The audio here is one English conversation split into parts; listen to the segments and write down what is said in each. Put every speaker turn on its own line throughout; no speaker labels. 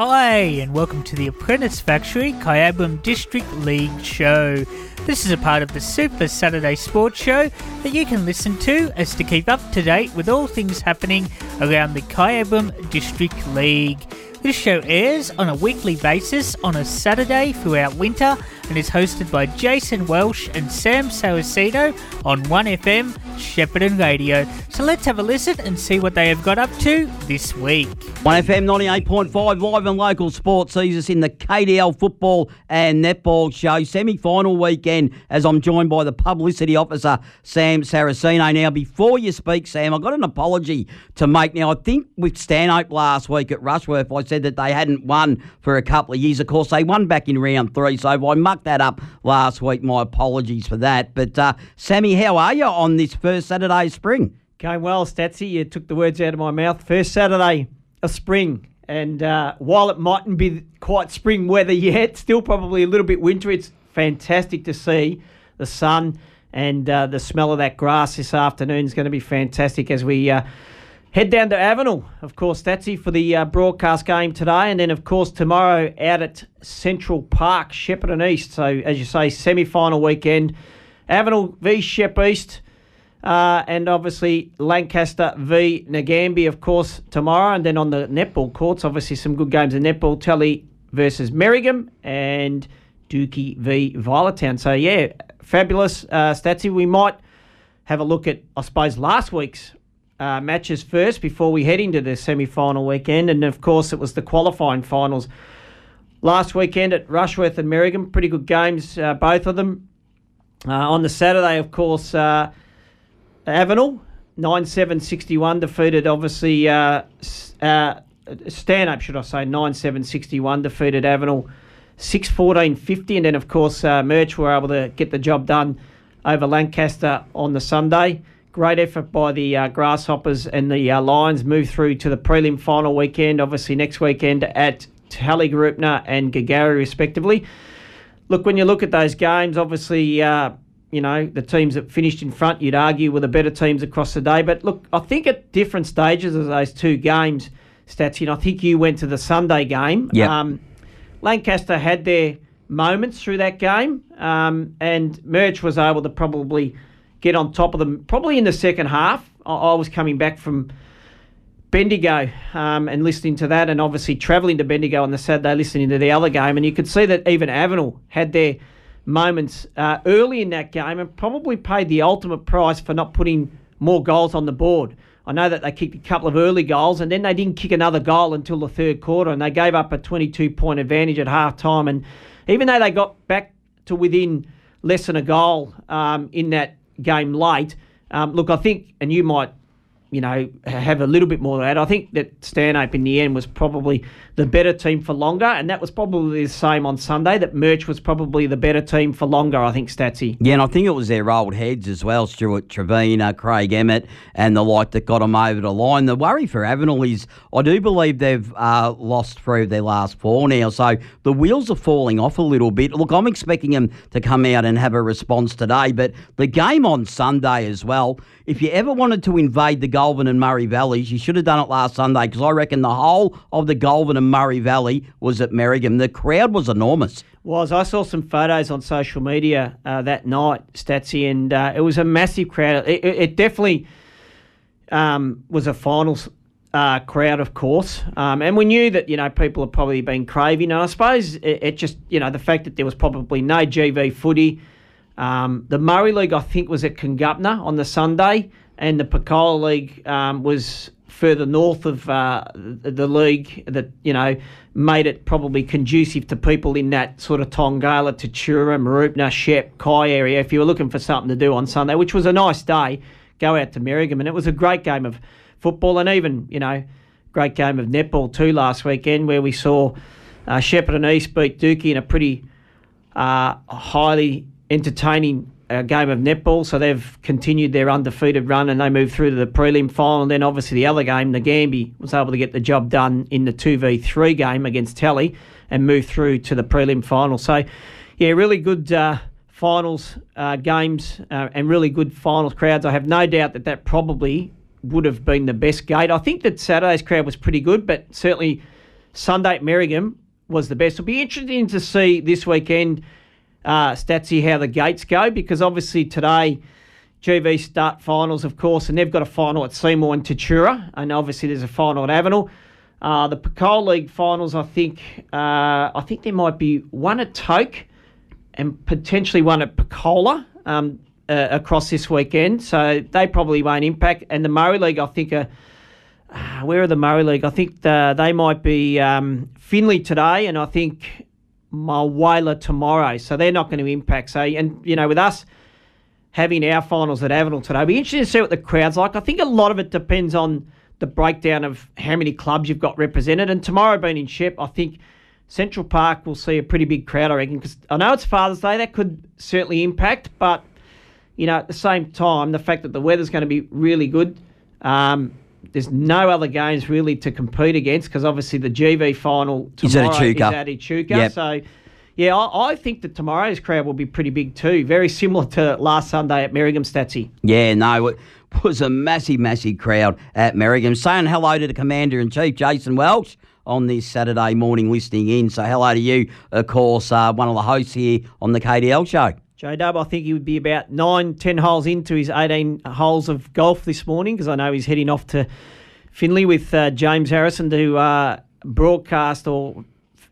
Hi, and welcome to the Apprentice Factory Kyabram District League show. This is a part of the Super Saturday Sports Show that you can listen to as to keep up to date with all things happening around the Kyabram District League. This show airs on a weekly basis on a Saturday throughout winter and is hosted by Jason Welsh and Sam Saraceno on 1FM Shepparton Radio. So let's have a listen and see what they have got up to this week.
1FM 98.5 live and local sports sees us in the KDL football and netball show semi final weekend as I'm joined by the publicity officer Sam Saraceno. Now, before you speak, Sam, I've got an apology to make. Now, I think with Stanhope last week at Rushworth, I said that they hadn't won for a couple of years. Of course, they won back in round three, so I mucked that up last week. My apologies for that. But, uh, Sammy, how are you on this first Saturday of spring?
Going well, Statsy. You took the words out of my mouth. First Saturday of spring. And uh, while it mightn't be quite spring weather yet, still probably a little bit wintry, it's fantastic to see the sun and uh, the smell of that grass this afternoon is going to be fantastic as we uh, head down to Avenel. Of course, Statsy for the uh, broadcast game today. And then, of course, tomorrow out at Central Park, Shepherd and East. So, as you say, semi final weekend. Avenel v Shep East. Uh, and obviously Lancaster v Nagambie, of course, tomorrow. And then on the netball courts, obviously some good games in netball. Telly versus Merrigum and Dookie v Violet Town. So, yeah, fabulous. Uh, Statsy, we might have a look at, I suppose, last week's uh, matches first before we head into the semi final weekend. And, of course, it was the qualifying finals last weekend at Rushworth and Merrigum. Pretty good games, uh, both of them. Uh, on the Saturday, of course, uh, Avenel, 9 7 61, defeated obviously uh, uh, Stanhope, should I say, 9 7 61, defeated Avenel 6 14 50. And then, of course, uh, Merch were able to get the job done over Lancaster on the Sunday. Great effort by the uh, Grasshoppers and the uh, Lions move through to the prelim final weekend, obviously next weekend at Tallygaroopna and Girgarre, respectively. Look, when you look at those games, obviously, uh, you know, the teams that finished in front, you'd argue were the better teams across the day. But look, I think at different stages of those two games, Stats, and I think you went to the Sunday game.
Yep.
Um, Lancaster had their moments through that game, um, and Merch was able to probably get on top of them. Probably in the second half, I, I was coming back from Bendigo um, and listening to that, and obviously travelling to Bendigo on the Saturday, listening to the other game, and you could see that even Avenel had their moments uh, early in that game and probably paid the ultimate price for not putting more goals on the board. I know that they kicked a couple of early goals and then they didn't kick another goal until the third quarter and they gave up a 22 point advantage at half time. And even though they got back to within less than a goal um, in that game late, um, look, I think, and you might you know, have a little bit more of that. I think that Stanhope in the end was probably the better team for longer, and that was probably the same on Sunday. That Merch was probably the better team for longer. I think Statsy.
Yeah, and I think it was their old heads as well, Stuart Trevina, Craig Emmett, and the like that got them over the line. The worry for Avenel is I do believe they've uh, lost of their last four now, so the wheels are falling off a little bit. Look, I'm expecting them to come out and have a response today, but the game on Sunday as well. If you ever wanted to invade the Goulburn and Murray Valleys, you should have done it last Sunday because I reckon the whole of the Goulburn and Murray Valley was at Merrigum. The crowd was enormous.
Was I saw some photos on social media uh, that night, Statsy, and uh, it was a massive crowd. It, it, it definitely um, was a finals uh, crowd, of course, um, and we knew that you know people had probably been craving. And I suppose it, it just you know the fact that there was probably no GV footy. Um, the Murray League, I think, was at Congupna on the Sunday, and the Picola League um, was further north of uh, the league that you know made it probably conducive to people in that sort of Tongala, Tatura, Mooroopna, Shep, Kai area. If you were looking for something to do on Sunday, which was a nice day, go out to Merrigum, and it was a great game of football, and even you know, great game of netball too last weekend, where we saw uh, and East beat Dookie in a pretty uh, highly entertaining uh, game of netball. So they've continued their undefeated run and they moved through to the prelim final. And then obviously the other game, Nagambie, was able to get the job done in the 2v3 game against Telly and move through to the prelim final. So, yeah, really good uh, finals uh, games uh, and really good finals crowds. I have no doubt that that probably would have been the best gate. I think that Saturday's crowd was pretty good, but certainly Sunday at Merrigum was the best. It'll be interesting to see this weekend, uh, Statsy, how the gates go because obviously today. GV start finals, of course, and they've got a final at Seymour and Tatura, and obviously there's a final at Avenel. Uh, the Picola League finals, I think, uh, I think there might be one at Toke and potentially one at Picola um, uh, across this weekend, so they probably won't impact. And the Murray League, I think, are, uh, where are the Murray League? I think the, they might be um, Finley today, and I think Mulwala tomorrow, so they're not going to impact. So, and you know, with us having our finals at Avenel today. It'll be interesting to see what the crowd's like. I think a lot of it depends on the breakdown of how many clubs you've got represented. And tomorrow being in Shep, I think Central Park will see a pretty big crowd, I reckon, because I know it's Father's Day. That could certainly impact. But, you know, at the same time, the fact that the weather's going to be really good. Um, there's no other games really to compete against because obviously the GV final tomorrow
is at Echuca.
Is at Echuca.
Yep.
So, yeah, I, I think that tomorrow's crowd will be pretty big too. Very similar to last Sunday at Merrigum Statsy.
Yeah, no, it was a massive, massive crowd at Merrigum. Saying hello to the Commander in Chief, Jason Welch, on this Saturday morning listening in. So hello to you, of course, uh, one of the hosts here on the KDL show.
J Dub, I think he would be about nine, ten holes into his 18 holes of golf this morning because I know he's heading off to Finley with uh, James Harrison to uh, broadcast or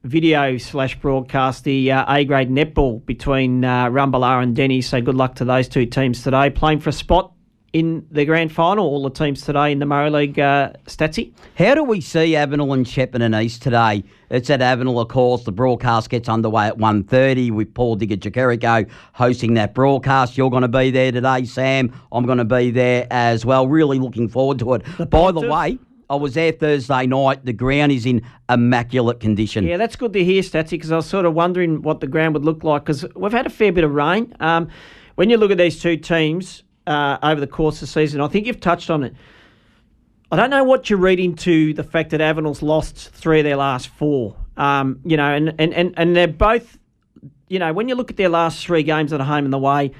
video slash broadcast the uh, A grade netball between uh, and Denny. So good luck to those two teams today. Playing for a spot in the grand final, all the teams today in the Murray League uh, Statsy.
How do we see Avenel and Shepparton and East today? It's at Avenel, of course. The broadcast gets underway at 1.30 with Paul Digger Jericho hosting that broadcast. You're going to be there today, Sam. I'm going to be there as well. Really looking forward to it. By the way, I was there Thursday night. The ground is in immaculate condition.
Yeah, that's good to hear, Statsy, because I was sort of wondering what the ground would look like because we've had a fair bit of rain. Um, when you look at these two teams uh, over the course of the season, I think you've touched on it. I don't know what you're reading to the fact that Avenel's lost three of their last four. Um, you know, and, and, and, and they're both, you know, when you look at their last three games at home and the way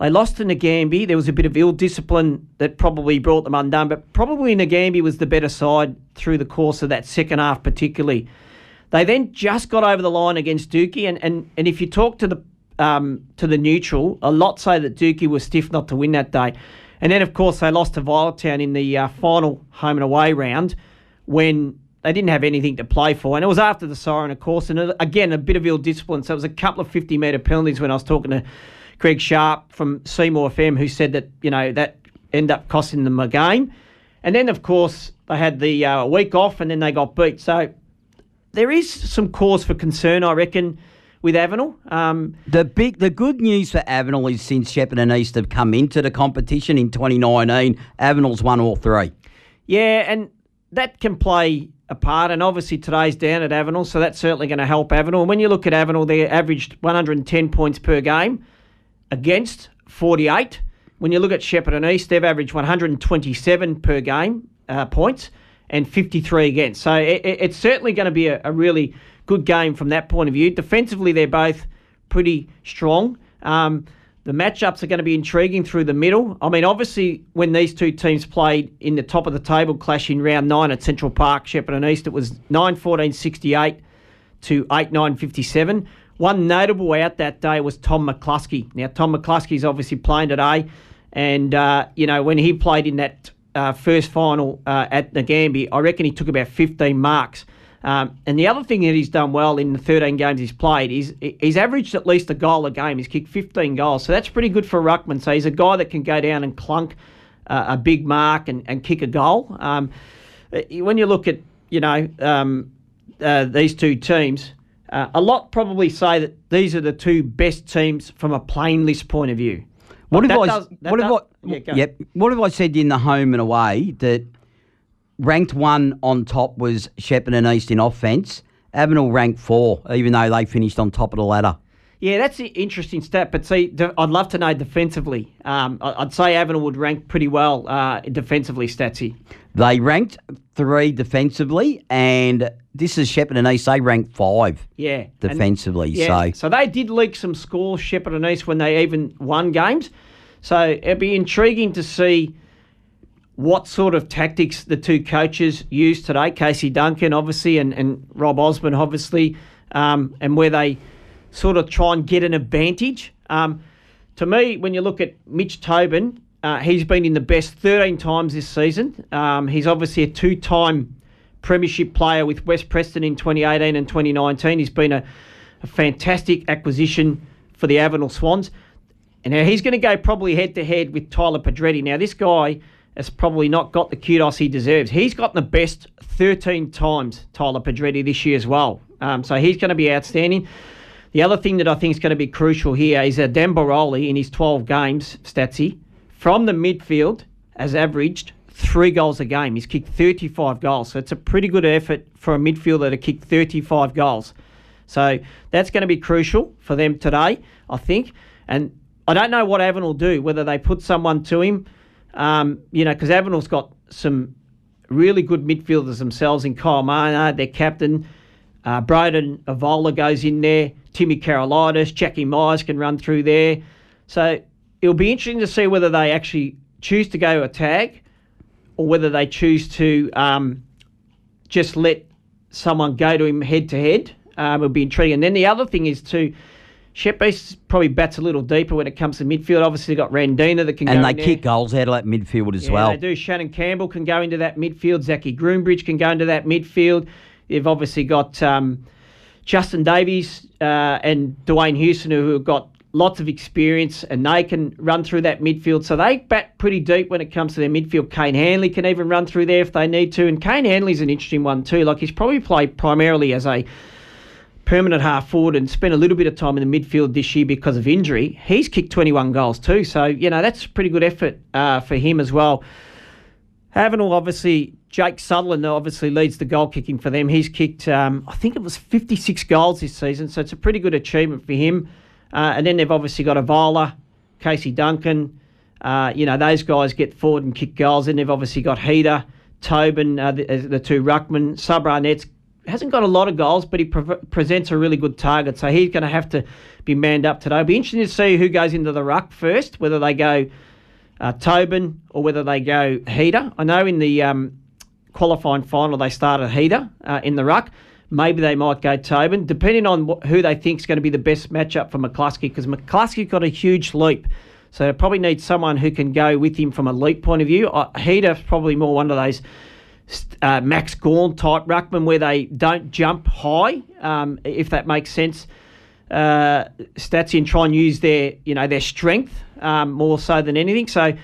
they lost to Nagambie, there was a bit of ill discipline that probably brought them undone, but probably Nagambie was the better side through the course of that second half, particularly. They then just got over the line against Dookie, and, and, and if you talk to the um, to the neutral, a lot say that Dookie was stiff not to win that day. And then, of course, they lost to Violet Town in the uh, final home and away round when they didn't have anything to play for. And it was after the siren, of course. And uh, again, a bit of ill discipline. So it was a couple of 50 metre penalties when I was talking to Greg Sharp from Seymour FM, who said that, you know, that ended up costing them a game. And then, of course, they had the uh, week off and then they got beat. So there is some cause for concern, I reckon, with Avenel. Um,
The big, the good news for Avenel is since Shepherd and East have come into the competition in 2019, Avenel's won all three.
Yeah, and that can play a part. And obviously today's down at Avenel, so that's certainly going to help Avenel. And when you look at Avenel, they averaged 110 points per game against 48. When you look at Shepherd and East, they've averaged 127 per game uh, points and 53 against. So it, it- it's certainly going to be a, a really good game from that point of view. Defensively, they're both pretty strong. Um, the matchups are going to be intriguing through the middle. I mean, obviously, when these two teams played in the top of the table clash in round nine at Central Park, Shepparton East, it was 9 14 68 to 8 9 57. One notable out that day was Tom McCluskey. Now, Tom McCluskey's obviously playing today, and, uh, you know, when he played in that uh, first final uh, at Nagambie, I reckon he took about 15 marks. Um, and the other thing that he's done well in the 13 games he's played is he's averaged at least a goal a game. He's kicked 15 goals, so that's pretty good for Ruckman. So he's a guy that can go down and clunk uh, a big mark and, and kick a goal. Um, uh, when you look at you know um, uh, these two teams, uh, a lot probably say that these are the two best teams from a playing list point of view.
What if I?
does-
what if I?
yeah.
Yep. What if I said in the home and away that ranked one on top was Shepparton East in offence. Avenel ranked four, even though they finished on top of the ladder.
Yeah, that's an interesting stat. But see, I'd love to know defensively. Um, I'd say Avenel would rank pretty well uh, defensively, Statsy.
They ranked three defensively, and this is Shepparton East. They ranked five
Yeah. And-
defensively.
yeah.
So
So they did leak some scores, Shepparton East, when they even won games. So it'd be intriguing to see. what sort of tactics the two coaches used today, Casey Duncan, obviously, and, and Rob Osborne, obviously, um, and where they sort of try and get an advantage. Um, to me, when you look at Mitch Tobin, uh, he's been in the best 13 times this season. Um, he's obviously a two time Premiership player with West Preston in 2018 and 2019. He's been a, a fantastic acquisition for the Avenel Swans. And now he's going to go probably head to head with Tyler Pedretti. Now, this guy has probably not got the kudos he deserves. He's gotten the best 13 times, Tyler Pedretti, this year as well. Um, so he's going to be outstanding. The other thing that I think is going to be crucial here is that Dan Baroli in his 12 games, Statsy, from the midfield has averaged three goals a game. He's kicked 35 goals. So it's a pretty good effort for a midfielder to kick 35 goals. So that's going to be crucial for them today, I think. And I don't know what Avon will do, whether they put someone to him, um, you know, because Avenel's got some really good midfielders themselves in Kyle Maynard, their captain. Uh, Broden Avola goes in there. Timmy Karolitis, Jackie Myers can run through there. So it'll be interesting to see whether they actually choose to go a tag or whether they choose to um, just let someone go to him head to head. Um, it'll be intriguing. And then the other thing is too, Shep East probably bats a little deeper when it comes to midfield. Obviously, they've got Randina that can
and they kick
there.
goals out of that midfield as
Yeah,
well.
they do. Shannon Campbell can go into that midfield. Zachy Groombridge can go into that midfield. They've obviously got um, Justin Davies uh, and Dwayne Houston who have got lots of experience and they can run through that midfield. So they bat pretty deep when it comes to their midfield. Kane Hanley can even run through there if they need to. And Kane Hanley's an interesting one too. Like he's probably played primarily as a permanent half forward and spent a little bit of time in the midfield this year because of injury. He's kicked 21 goals too. So, you know, that's a pretty good effort uh, for him as well. Avenel, obviously, Jake Sutherland obviously leads the goal kicking for them. He's kicked, um, I think it was 56 goals this season, so it's a pretty good achievement for him. Uh, and then they've obviously got Avala, Casey Duncan. Uh, you know, those guys get forward and kick goals. Then they've obviously got Heater, Tobin, uh, the, the two Ruckman. Sabra Nets hasn't got a lot of goals, but he pre- presents a really good target. So he's going to have to be manned up today. It'll be interesting to see who goes into the ruck first, whether they go uh, Tobin or whether they go Heater. I know in the um, qualifying final they started Heater uh, in the ruck. Maybe they might go Tobin, depending on wh- who they think is going to be the best matchup for McCluskey, because McCluskey got a huge leap. So they probably need someone who can go with him from a leap point of view. Uh, Heater's probably more one of those uh, Max Gawn type ruckman where they don't jump high, um, if that makes sense. Uh, Statsy and try and use their, you know, their strength um, more so than anything. So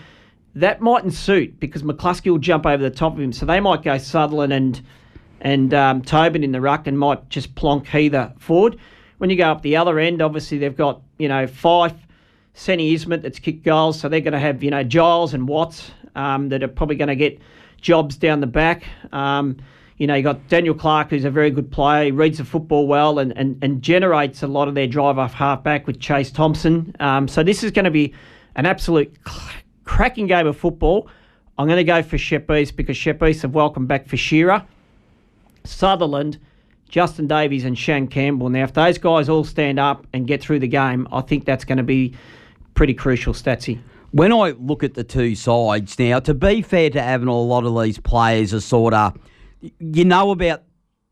that mightn't suit because McCluskey will jump over the top of him. So they might go Sutherland and and um, Tobin in the ruck and might just plonk Heather forward. When you go up the other end, obviously they've got you know Fife, Senny Ismet that's kicked goals, so they're going to have you know Giles and Watts um, that are probably going to get jobs down the back. Um, you know, you got Daniel Clark, who's a very good player. He reads the football well and, and, and generates a lot of their drive off half back with Chase Thompson. Um, so this is going to be an absolute cracking game of football. I'm going to go for Shep East because Shep East have welcomed back for Shearer, Sutherland, Justin Davies, and Shan Campbell. Now, if those guys all stand up and get through the game, I think that's going to be pretty crucial, Statsy.
When I look at the two sides now, to be fair to Avenel, a lot of these players are sort of, you know about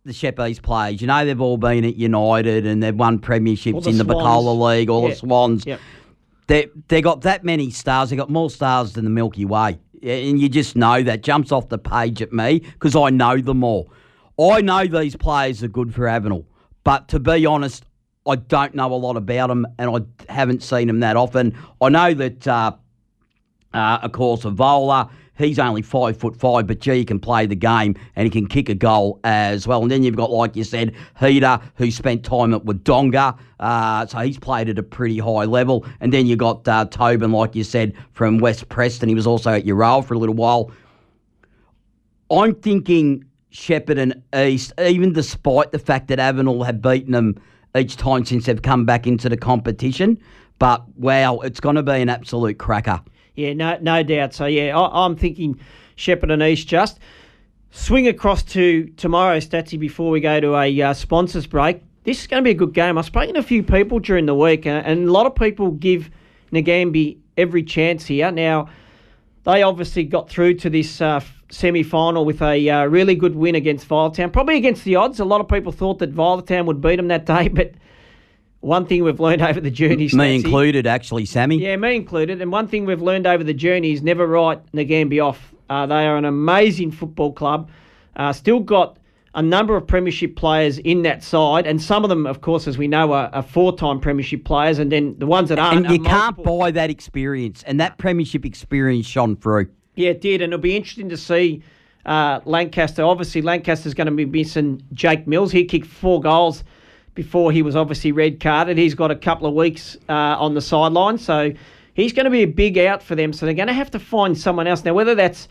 the Sheppies players. You know they've all been at United and they've won premierships
the
in the
Swans.
Picola League, all
Yeah.
the Swans.
Yep.
They they got that many stars. They got more stars than the Milky Way, and you just know that jumps off the page at me because I know them all. I know these players are good for Avenel, but to be honest, I don't know a lot about them, and I haven't seen them that often. I know that, uh, uh, of course, Avola. He's only five foot five, but gee, he can play the game and he can kick a goal as well. And then you've got, like you said, Heater, who spent time at Wodonga, uh, so he's played at a pretty high level. And then you got uh, Tobin, like you said, from West Preston. He was also at Euroa for a little while. I'm thinking Shepherd and East, even despite the fact that Avenel have beaten them each time since they've come back into the competition. But wow, it's going to be an absolute cracker.
Yeah, no, no doubt. So yeah, I, I'm thinking Shepherd and East just swing across to tomorrow, Statsy, before we go to a uh, sponsors break. This is going to be a good game. I've spoken to a few people during the week, uh, and a lot of people give Nagambie every chance here. Now, they obviously got through to this uh, semi final with a uh, really good win against Violet Town. Probably against the odds. A lot of people thought that Violet Town would beat them that day, but one thing we've learned over the journey,
Me included, actually, Sammy.
yeah, me included. And one thing we've learned over the journey is never write Nagambie off. Uh, they are an amazing football club. Uh, still got a number of premiership players in that side, and some of them, of course, as we know, are, are four-time premiership players, and then the ones that aren't.
And you
are
can't buy that experience, and that premiership experience shone through.
Yeah, it did, and it'll be interesting to see uh, Lancaster. Obviously, Lancaster's going to be missing Jake Mills. He kicked four goals before he was obviously red carded. He's got a couple of weeks uh, on the sideline, so he's going to be a big out for them. So they're going to have to find someone else now, whether that's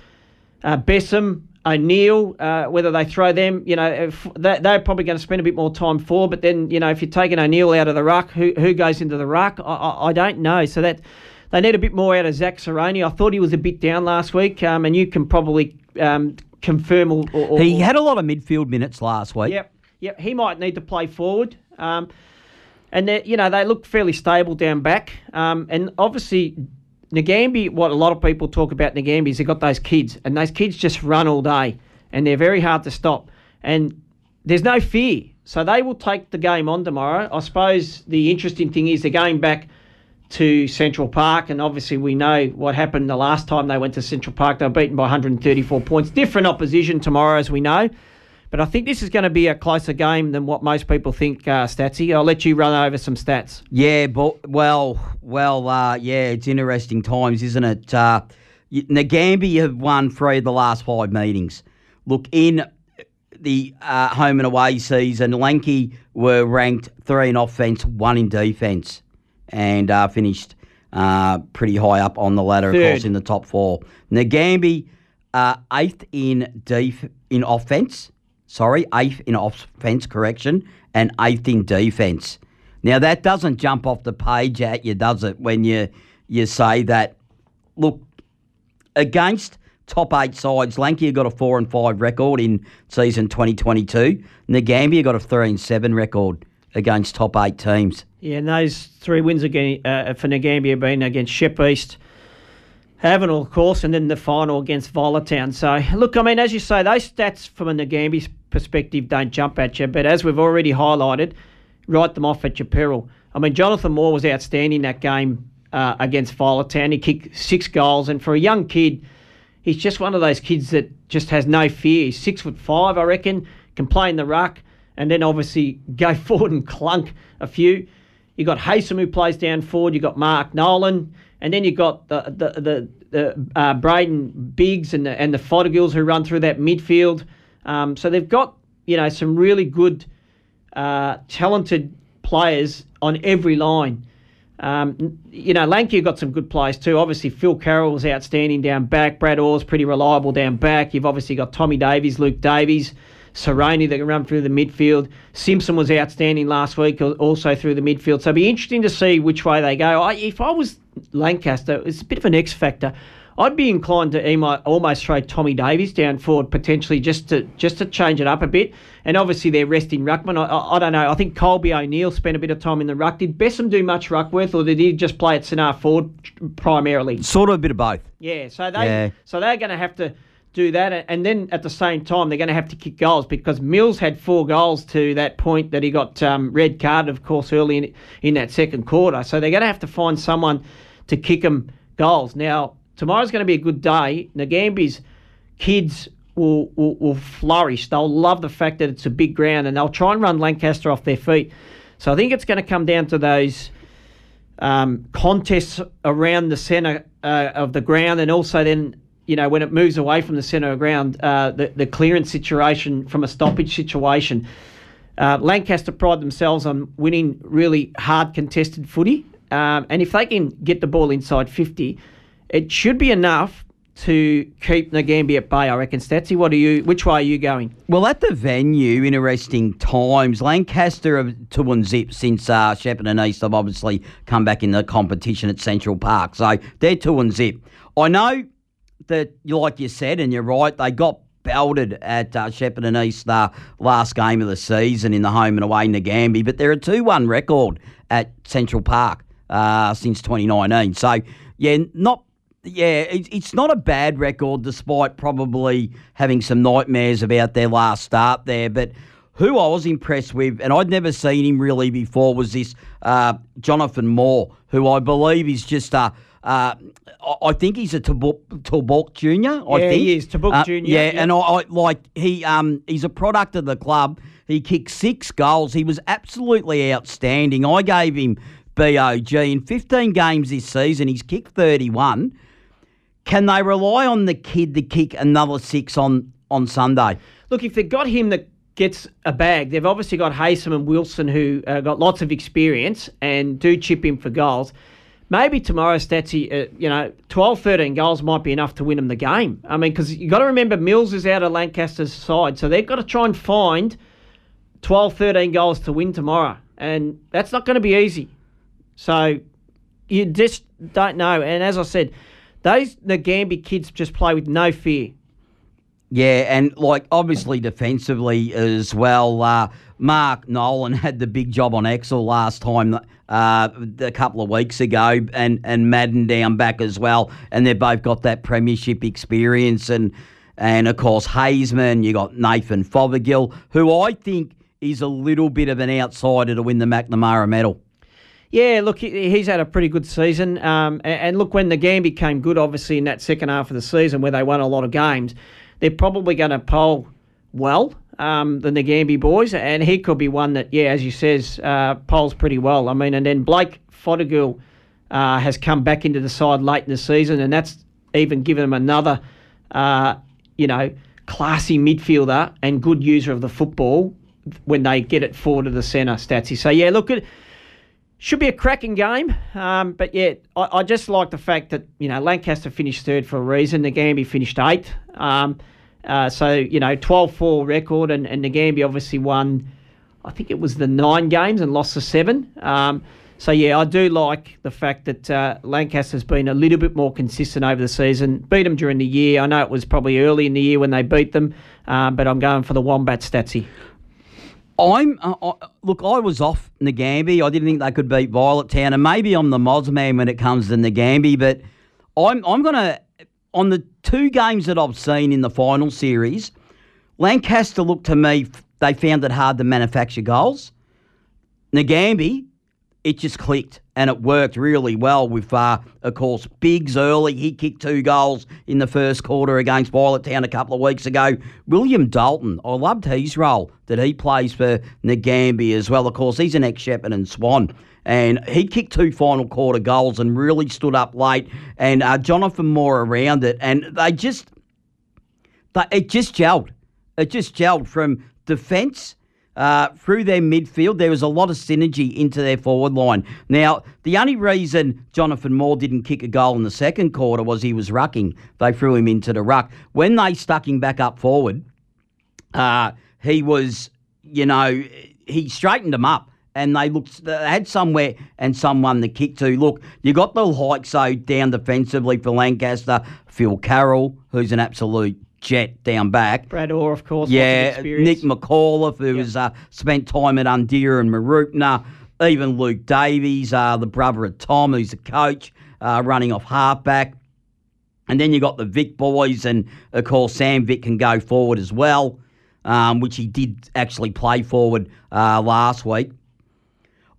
uh, Bessam, O'Neill, uh, whether they throw them, you know, they, they're probably going to spend a bit more time for. But then, you know, if you're taking O'Neill out of the ruck, who who goes into the ruck? I, I, I don't know. So that they need a bit more out of Zach Saroni. I thought he was a bit down last week, um, and you can probably um, confirm or, or, or
He had a lot of midfield minutes last week.
Yep, yep. He might need to play forward. Um, and they, you know they look fairly stable down back. Um, and obviously, Nagambie. What a lot of people talk about Nagambie is they've got those kids, and those kids just run all day, and they're very hard to stop. And there's no fear, so they will take the game on tomorrow. I suppose the interesting thing is they're going back to Central Park, and obviously we know what happened the last time they went to Central Park. They were beaten by 134 points. Different opposition tomorrow, as we know. But I think this is going to be a closer game than what most people think, uh, Statsy. I'll let you run over some stats.
Yeah, but well, well, uh, yeah, it's interesting times, isn't it? Uh, y- have won three of the last five meetings. Look, in the uh, home and away season, Lanky were ranked three in offence, one in defence, and uh, finished uh, pretty high up on the ladder, of course, in the top four. Nagambie uh, eighth in def- in offence. Sorry, eighth in offence, correction, and eighth in defence. Now that doesn't jump off the page at you, does it? When you you say that, look, against top eight sides, Lanky got a four and five record in season 2022. Nagambia got a three and seven record against top eight teams.
Yeah, and those three wins again uh, for Nagambia have been against Shep East, Avenel, of course, and then the final against Violet Town. So, look, I mean, as you say, those stats from a Nagambia perspective don't jump at you, but as we've already highlighted, write them off at your peril. I mean, Jonathan Moore was outstanding that game uh, against Violet Town. He kicked six goals, and for a young kid, he's just one of those kids that just has no fear. He's six foot five, I reckon, can play in the ruck, and then obviously go forward and clunk a few. You got Haysom who plays down forward. You got Mark Nolan, and then you've got the the the, the uh, Braden Biggs and the and the Fothergills who run through that midfield. Um, so they've got you know some really good, uh, talented players on every line. Um, you know, Lanky got some good players too. Obviously, Phil Carroll was outstanding down back. Brad Orr's pretty reliable down back. You've obviously got Tommy Davies, Luke Davies, Saroni that can run through the midfield. Simpson was outstanding last week, also through the midfield. So it'll be interesting to see which way they go. I, if I was Lancaster, it's a bit of an X factor. I'd be inclined to almost throw Tommy Davies down forward potentially just to just to change it up a bit. And obviously they're resting ruckman. I, I, I don't know. I think Colby O'Neill spent a bit of time in the ruck. Did Bessam do much ruck worth, or did he just play at centre forward primarily?
Sort of a bit of both.
Yeah, so they
Yeah.
so they're going to have to do that, and then at the same time they're going to have to kick goals because Mills had four goals to that point that he got um, red carded, of course, early in, in that second quarter. So they're going to have to find someone to kick them goals. Now tomorrow's going to be a good day. Nagambie's kids. Will, will, will flourish. They'll love the fact that it's a big ground and they'll try and run Lancaster off their feet. So I think it's going to come down to those um, contests around the centre uh, of the ground, and also then you know when it moves away from the centre of ground, uh, the the clearance situation from a stoppage situation. Uh, Lancaster pride themselves on winning really hard contested footy, um, and if they can get the ball inside fifty, it should be enough to keep Nagambie at bay. I reckon. Statsy, what are you? Which way are you going?
Well, at the venue, interesting times. Lancaster have two and zip since uh, and East have obviously come back in the competition at Central Park. So they're two and zip. I know that, like you said, and you're right, they got belted at uh, Shepparton and East uh, last game of the season in the home and away Nagambie, but they're a 2 1 record at Central Park uh, since 2019. So, yeah, not yeah, it, it's not a bad record, despite probably having some nightmares about their last start there. But who I was impressed with, and I'd never seen him really before, was this uh, Jonathan Moore, who I believe is just a. Uh, I think he's a Tulbuk Junior. I
yeah,
think
he is Tulbuk
uh,
Junior.
Yeah, and I, I like he um he's a product of the club. He kicked six goals. He was absolutely outstanding. I gave him BOG in 15 games this season. He's kicked 31. Can they rely on the kid to kick another six on on Sunday?
Look, if they've got him that gets a bag, they've obviously got Haysom and Wilson who uh, got lots of experience and do chip in for goals. Maybe tomorrow, Statsy, uh, you know, 12, 13 goals might be enough to win them the game. I mean, because you've got to remember Mills is out of Lancaster's side, so they've got to try and find 12, 13 goals to win tomorrow. And that's not going to be easy. So you just don't know. And as I said, those Nagambie kids just play with no fear.
Yeah, and like obviously defensively as well. Uh, Mark Nolan had the big job on Exel last time, uh, a couple of weeks ago, and and Madden down back as well, and they've both got that premiership experience, and and of course Hazeman, you got Nathan Fothergill, who I think is a little bit of an outsider to win the McNamara medal.
Yeah, look, he's had a pretty good season. Um, and, look, when the game became good, obviously, in that second half of the season where they won a lot of games, they're probably going to poll well, um, than the Nagambie boys. And he could be one that, yeah, as you says, uh, polls pretty well. I mean, and then Blake Fothergill uh, has come back into the side late in the season, and that's even given him another, uh, you know, classy midfielder and good user of the football when they get it forward to the centre, Statsy. So, yeah, look, at should be a cracking game, um, but yeah, I, I, just like the fact that you know Lancaster finished third for a reason. Nagambie finished eighth, um, uh, so you know 12-4 record, and, and Nagambie obviously won. I think it was the nine games and lost the seven. Um, so yeah, I do like the fact that uh, Lancaster's been a little bit more consistent over the season. Beat them during the year. I know it was probably early in the year when they beat them, um, but I'm going for the Wombat Statsy.
I'm uh, I, look. I was off Nagambie. I didn't think they could beat Violet Town, and maybe I'm the Moz man when it comes to Nagambie. But I'm I'm gonna on the two games that I've seen in the final series. Lancaster looked to me. They found it hard to manufacture goals. Nagambie it just clicked and it worked really well with, uh, of course, Biggs early. He kicked two goals in the first quarter against Violet Town a couple of weeks ago. William Dalton, I loved his role that he plays for Nagambie as well. Of course, he's an ex Shepherd Shepparton Swan. And he kicked two final quarter goals and really stood up late. And uh, Jonathan Moore around it. And they just, they, it just gelled. It just gelled from defence uh, through their midfield. There was a lot of synergy into their forward line. Now, the only reason Jonathan Moore didn't kick a goal in the second quarter was he was rucking. They threw him into the ruck. When they stuck him back up forward, uh, he was, you know, he straightened them up and they looked they had somewhere and someone to kick to. Look, you got the hikes so down defensively for Lancaster, Phil Carroll, who's an absolute jet down back.
Brad Orr, of course.
Yeah, Nick McAuliffe, who yep. has uh, spent time at Undera and Mooroopna. Even Luke Davies, uh, the brother of Tom, who's the coach, uh, running off halfback. And then you got the Vic boys, and of course Sam Vic can go forward as well, um, which he did actually play forward uh, last week.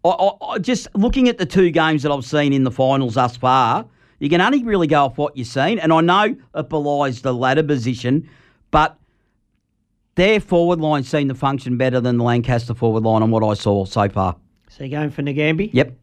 I, I, I just looking at the two games that I've seen in the finals thus far, you can only really go off what you've seen. And I know it belies the ladder position, but their forward line seemed to function better than the Lancaster forward line on what I saw so far.
So you're going for Nagambie?
Yep.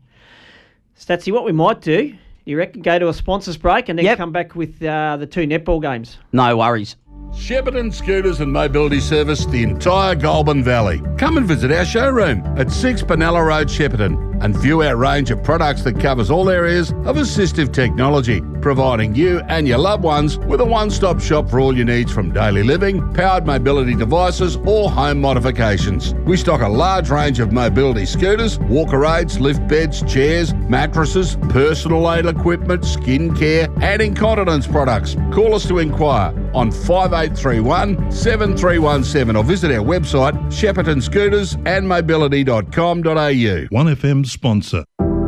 Statsy, what we might do, you reckon go to a sponsors break and then yep. come back with uh, the two netball games?
No worries.
Shepparton Scooters and Mobility service the entire Goulburn Valley. Come and visit our showroom at 6 Benalla Road, Shepparton, and view our range of products that covers all areas of assistive technology, providing you and your loved ones with a one stop shop for all your needs from daily living, powered mobility devices, or home modifications. We stock a large range of mobility scooters, walker aids, lift beds, chairs, mattresses, personal aid equipment, skin care, and incontinence products. Call us to inquire on 5831 7317 or visit our website sheppartonscootersandmobility.com.au.
1FM sponsor.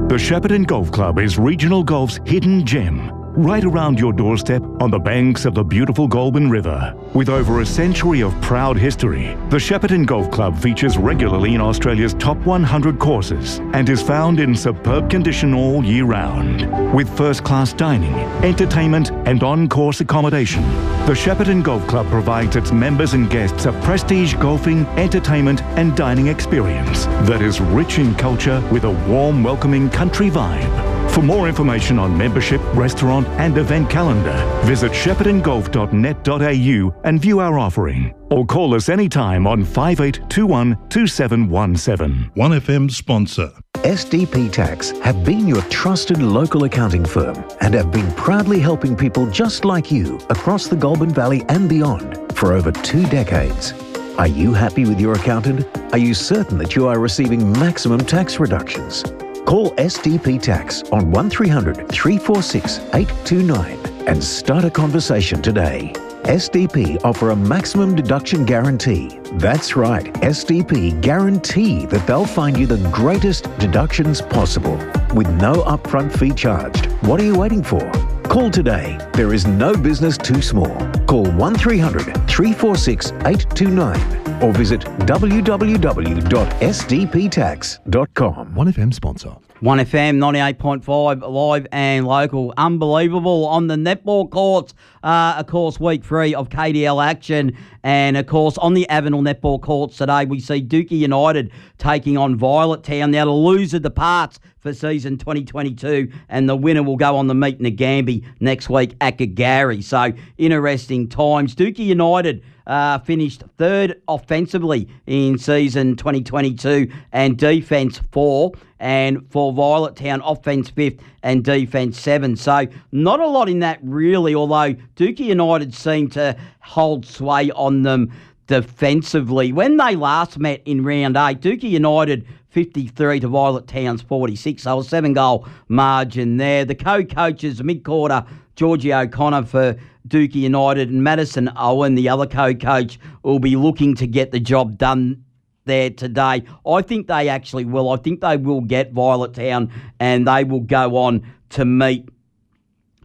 The Shepparton Golf Club is regional golf's hidden gem right around your doorstep on the banks of the beautiful Goulburn River. With over a century of proud history, the Shepparton Golf Club features regularly in Australia's top 100 courses and is found in superb condition all year round. With first class dining, entertainment, and on course accommodation, the Shepparton Golf Club provides its members and guests a prestige golfing, entertainment, and dining experience that is rich in culture with a warm, welcoming country vibe. For more information on membership, restaurant, and event calendar, visit sheppartongolf.net.au and view our offering. Or call us anytime on 5821 2717.
1FM sponsor.
SDP Tax have been your trusted local accounting firm and have been proudly helping people just like you across the Goulburn Valley and beyond for over two decades. Are you happy with your accountant? Are you certain that you are receiving maximum tax reductions? Call SDP Tax on 1300 346 829 and start a conversation today. SDP offer a maximum deduction guarantee. That's right, SDP guarantee that they'll find you the greatest deductions possible with no upfront fee charged. What are you waiting for? Call today. There is no business too small. Call 1300 346 829 or visit www.sdptax.com.
1FM sponsor.
1FM 98.5 live and local. Unbelievable on the netball courts. Uh, of course, week three of KDL action. And of course, on the Avenel netball courts today, we see Dookie United taking on Violet Town. Now, the loser departs for season 2022, and the winner will go on the meet in the Gambie next week at Girgarre. So, interesting times. Dookie United. Uh, finished third offensively in season 2022 and defence four, and for Violet Town, offence fifth and defence seven. So, not a lot in that really, although Dookie United seemed to hold sway on them defensively. When they last met in round eight, Dookie United 53 to Violet Town's 46. So a seven goal margin there. The co coaches, mid quarter, Georgie O'Connor for Dookie United and Madison Owen, the other co coach, will be looking to get the job done there today. I think they actually will. I think they will get Violet Town and they will go on to meet,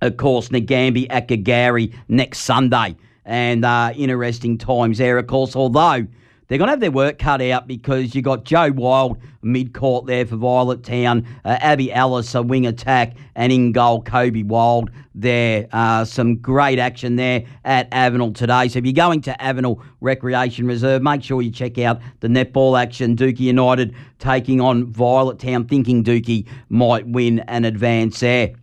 of course, Nagambie at Girgarre next Sunday. And uh, interesting times there, of course, although they're going to have their work cut out because you got Joe Wild mid court there for Violet Town, uh, Abby Ellis a wing attack, and in goal Kobe Wild there. Uh, some great action there at Avenel today. So if you're going to Avenel Recreation Reserve, make sure you check out the netball action. Dookie United taking on Violet Town, thinking Dookie might win and advance there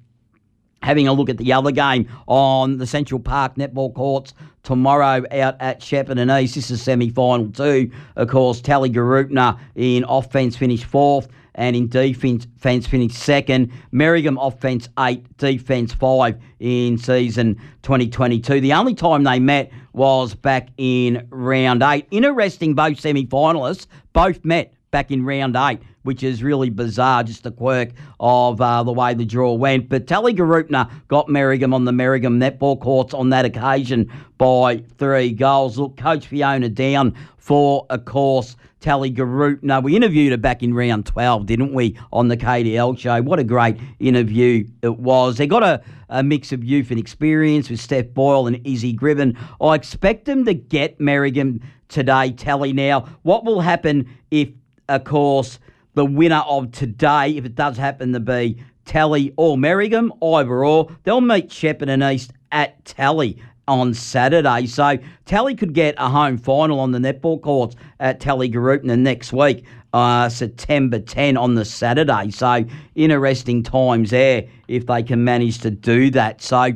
having a look at the other game on the Central Park netball courts tomorrow out at Shepparton East. This is semi final two. Of course, Tallygaroopna in offence finished fourth and in defence finished second. Merrigum offence eight, defence five in season 2022. The only time they met was back in round eight. Interesting, both semi finalists both met back in round eight which is really bizarre, just a quirk of uh, the way the draw went. But Tallygaroopna got Merrigum on the Merrigum netball courts on that occasion by three goals. Look, Coach Fiona down for, of course, Tallygaroopna. We interviewed her back in round 12, didn't we, on the KDL show? What a great interview it was. They got a, a mix of youth and experience with Steph Boyle and Izzy Griven. I expect them to get Merrigum today, Tally. Now, what will happen if, of course, the winner of today, if it does happen to be Tally or Merrigum, either or, they'll meet Shepparton East at Tally on Saturday. So Tally could get a home final on the netball courts at Tallygaroopna next week, uh, September 10 on the Saturday. So interesting times there if they can manage to do that. So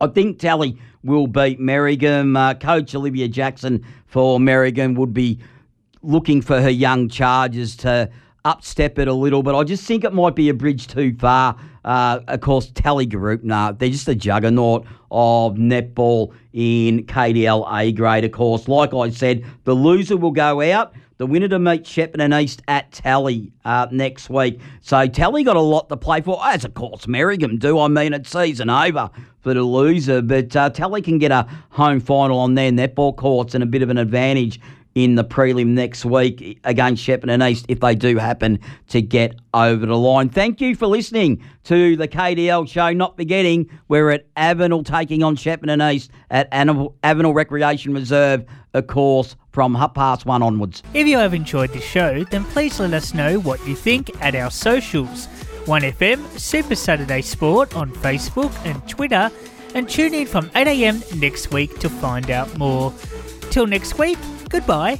I think Tally will beat Merrigum. Uh, Coach Olivia Jackson for Merrigum would be looking for her young charges to upstep it a little, but I just think it might be a bridge too far. Uh, of course, Tally Group, nah, they're just a juggernaut of netball in KDL A grade, of course. Like I said, the loser will go out. The winner to meet Shepparton East at Tally uh, next week. So Tally got a lot to play for, as of course Merrigum do. I mean, it's season over for the loser, but uh, Tally can get a home final on their netball courts and a bit of an advantage in the prelim next week against Shepparton East if they do happen to get over the line. Thank you for listening to the KDL show. Not forgetting we're at Avenel taking on Shepparton East at Avenel Recreation Reserve, of course, from half past one onwards.
If you have enjoyed the show, then please let us know what you think at our socials. 1FM Super Saturday Sport on Facebook and Twitter, and tune in from 8am next week to find out more. Till next week, goodbye.